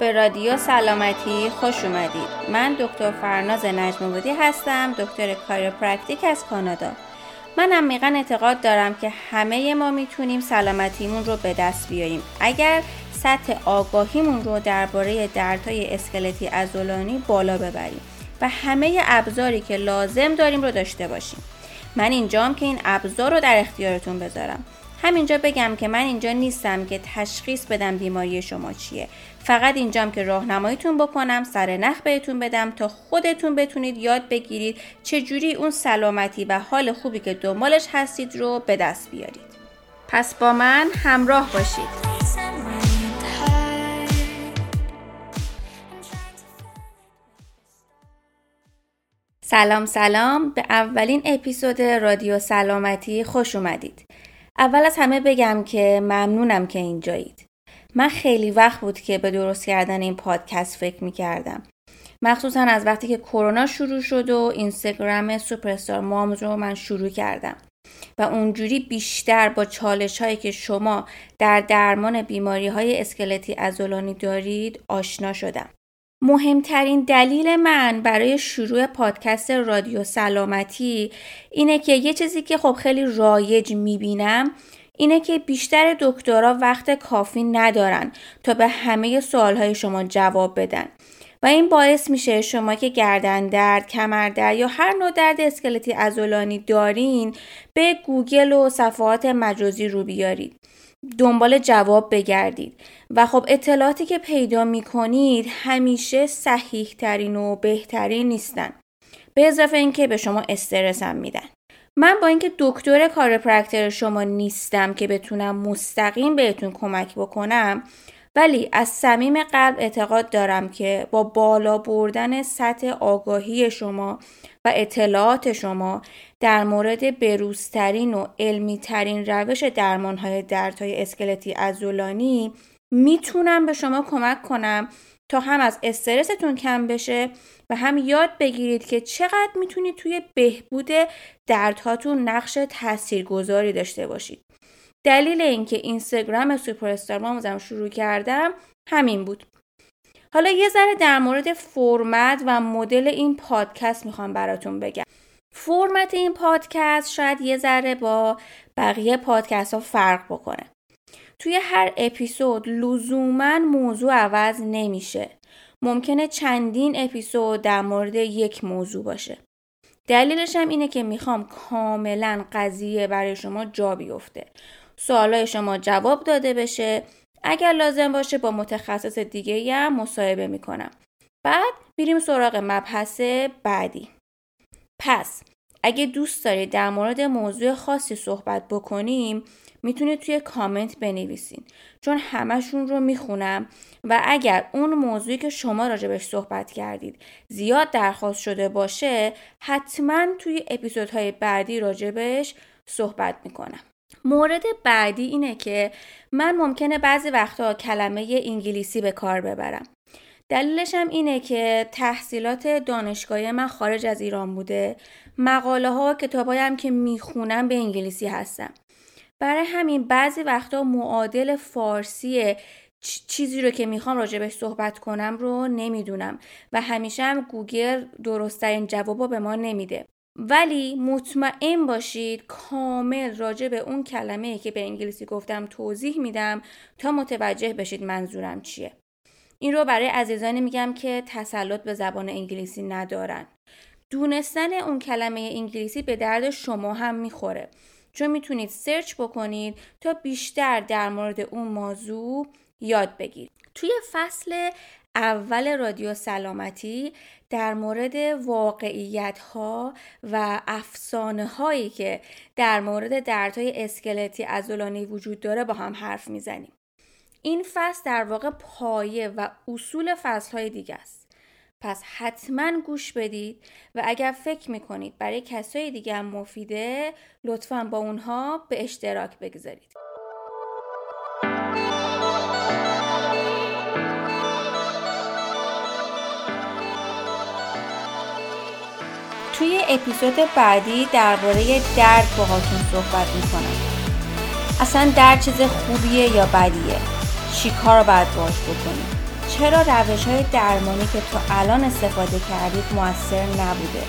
به رادیو سلامتی خوش اومدید. من دکتر فرناز نجمبودی هستم دکتر chiropractic از کانادا. من عمیقا اعتقاد دارم که همه ما می‌تونیم سلامتیمون رو به دست بیاریم اگر سطح آگاهیمون رو درباره دردهای اسکلتی عضلانی بالا ببریم و همه ابزاری که لازم داریم رو داشته باشیم. من اینجام که این ابزار رو در اختیارتون بذارم. همینجا بگم که من اینجا نیستم که تشخیص بدم بیماری شما چیه. فقط اینجام که راهنماییتون بکنم سر نخ بهتون بدم تا خودتون بتونید یاد بگیرید چجوری اون سلامتی و حال خوبی که دنبالش هستید رو به دست بیارید. پس با من همراه باشید. سلام سلام. به اولین اپیزود رادیو سلامتی خوش اومدید. اول از همه بگم که ممنونم که اینجایید. من خیلی وقت بود که به درست کردن این پادکست فکر می کردم مخصوصا از وقتی که کرونا شروع شد و اینستاگرام سوپرستار مامز رو من شروع کردم. و اونجوری بیشتر با چالش هایی که شما در درمان بیماری های اسکلتی ازولانی دارید آشنا شدم. مهمترین دلیل من برای شروع پادکست رادیو سلامتی اینه که یه چیزی که خب خیلی رایج می‌بینم اینه که بیشتر دکترها وقت کافی ندارن تا به همه سوالهای شما جواب بدن. و این باعث میشه شما که گردن درد، کمر درد یا هر نوع درد اسکلتی عضلانی دارین به گوگل و صفحات مجازی رو بیارید. دنبال جواب بگردید. و خب اطلاعاتی که پیدا می کنید همیشه صحیح ترین و بهترین نیستن. به اضافه اینکه به شما استرس هم میدن. من با اینکه دکتر کارپرکتر شما نیستم که بتونم مستقیم بهتون کمک بکنم ولی از صمیم قلب اعتقاد دارم که با بالا بردن سطح آگاهی شما و اطلاعات شما در مورد بروزترین و علمیترین روش درمانهای دردهای اسکلتی ازولانی می‌تونم به شما کمک کنم تا هم از استرستون کم بشه و هم یاد بگیرید که چقدر می‌تونید توی بهبود دردهاتون نقش تاثیرگذاری داشته باشید. دلیل اینکه اینستاگرام سوپر مامزم شروع کردم همین بود. حالا یه ذره در مورد فرمت و مدل این پادکست می‌خوام براتون بگم. فرمت این پادکست شاید یه ذره با بقیه پادکست ها فرق بکنه. توی هر اپیزود لزوما موضوع عوض نمیشه. ممکنه چندین اپیزود در مورد یک موضوع باشه. دلیلش هم اینه که می‌خوام کاملا قضیه برای شما جا بیفته. سوالای شما جواب داده بشه. اگر لازم باشه با متخصص دیگه هم مصاحبه می‌کنم. بعد میریم سراغ مبحث بعدی. پس اگه دوست دارید در مورد موضوع خاصی صحبت بکنیم می‌تونید توی کامنت بنویسین. چون همشون رو می‌خونم و اگر اون موضوعی که شما راجبش صحبت کردید زیاد درخواست شده باشه حتما توی اپیزودهای بعدی راجبش صحبت می‌کنم. مورد بعدی اینه که من ممکنه بعضی وقتا کلمه انگلیسی به کار ببرم. دلیلش هم اینه که تحصیلات دانشگاهی من خارج از ایران بوده. مقاله ها و کتاب هم که می‌خونم به انگلیسی هستم برای همین بعضی وقتا معادل فارسی چیزی رو که می‌خوام راجبش صحبت کنم رو نمی‌دونم و همیشه هم گوگل درستترین جواب به ما نمیده. ولی مطمئن باشید کامل راجع به اون کلمه که به انگلیسی گفتم توضیح میدم تا متوجه بشید منظورم چیه. این رو برای عزیزانی میگم که تسلط به زبان انگلیسی ندارن. دونستن اون کلمه انگلیسی به درد شما هم می‌خوره. چون می‌تونید سرچ بکنید تا بیشتر در مورد اون موضوع یاد بگیرید توی فصل اول رادیو سلامتی در مورد واقعیت ها و افسانه هایی که در مورد دردهای اسکلتی ازولانی وجود داره با هم حرف می‌زنیم. این فصل در واقع پایه و اصول فصل های دیگه است. پس حتما گوش بدید و اگر فکر می‌کنید برای کسای دیگه هم مفیده لطفا با اونها به اشتراک بگذارید. توی اپیزود بعدی درباره درد باهاتون صحبت می‌کنم. اصلا درد چیز خوبیه یا بدیه؟ چی کار باید باش بکنیم؟ چرا روش های درمانی که تا الان استفاده کردید موثر نبوده؟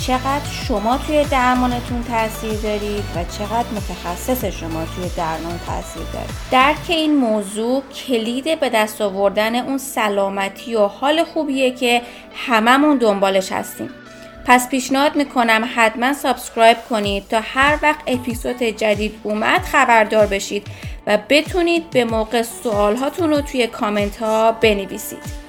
چقدر شما توی درمانتون تاثیر دارید و چقدر متخصص شما توی درمان تاثیر دارید درک این موضوع کلید به دست آوردن اون سلامتی و حال خوبیه که هممون دنبالش هستیم. پس پیشنهاد می‌کنم حتما subscribe کنید تا هر وقت اپیزود جدید اومد خبردار بشید. و بتونید به موقع سوال هاتون رو توی کامنت ها بنویسید.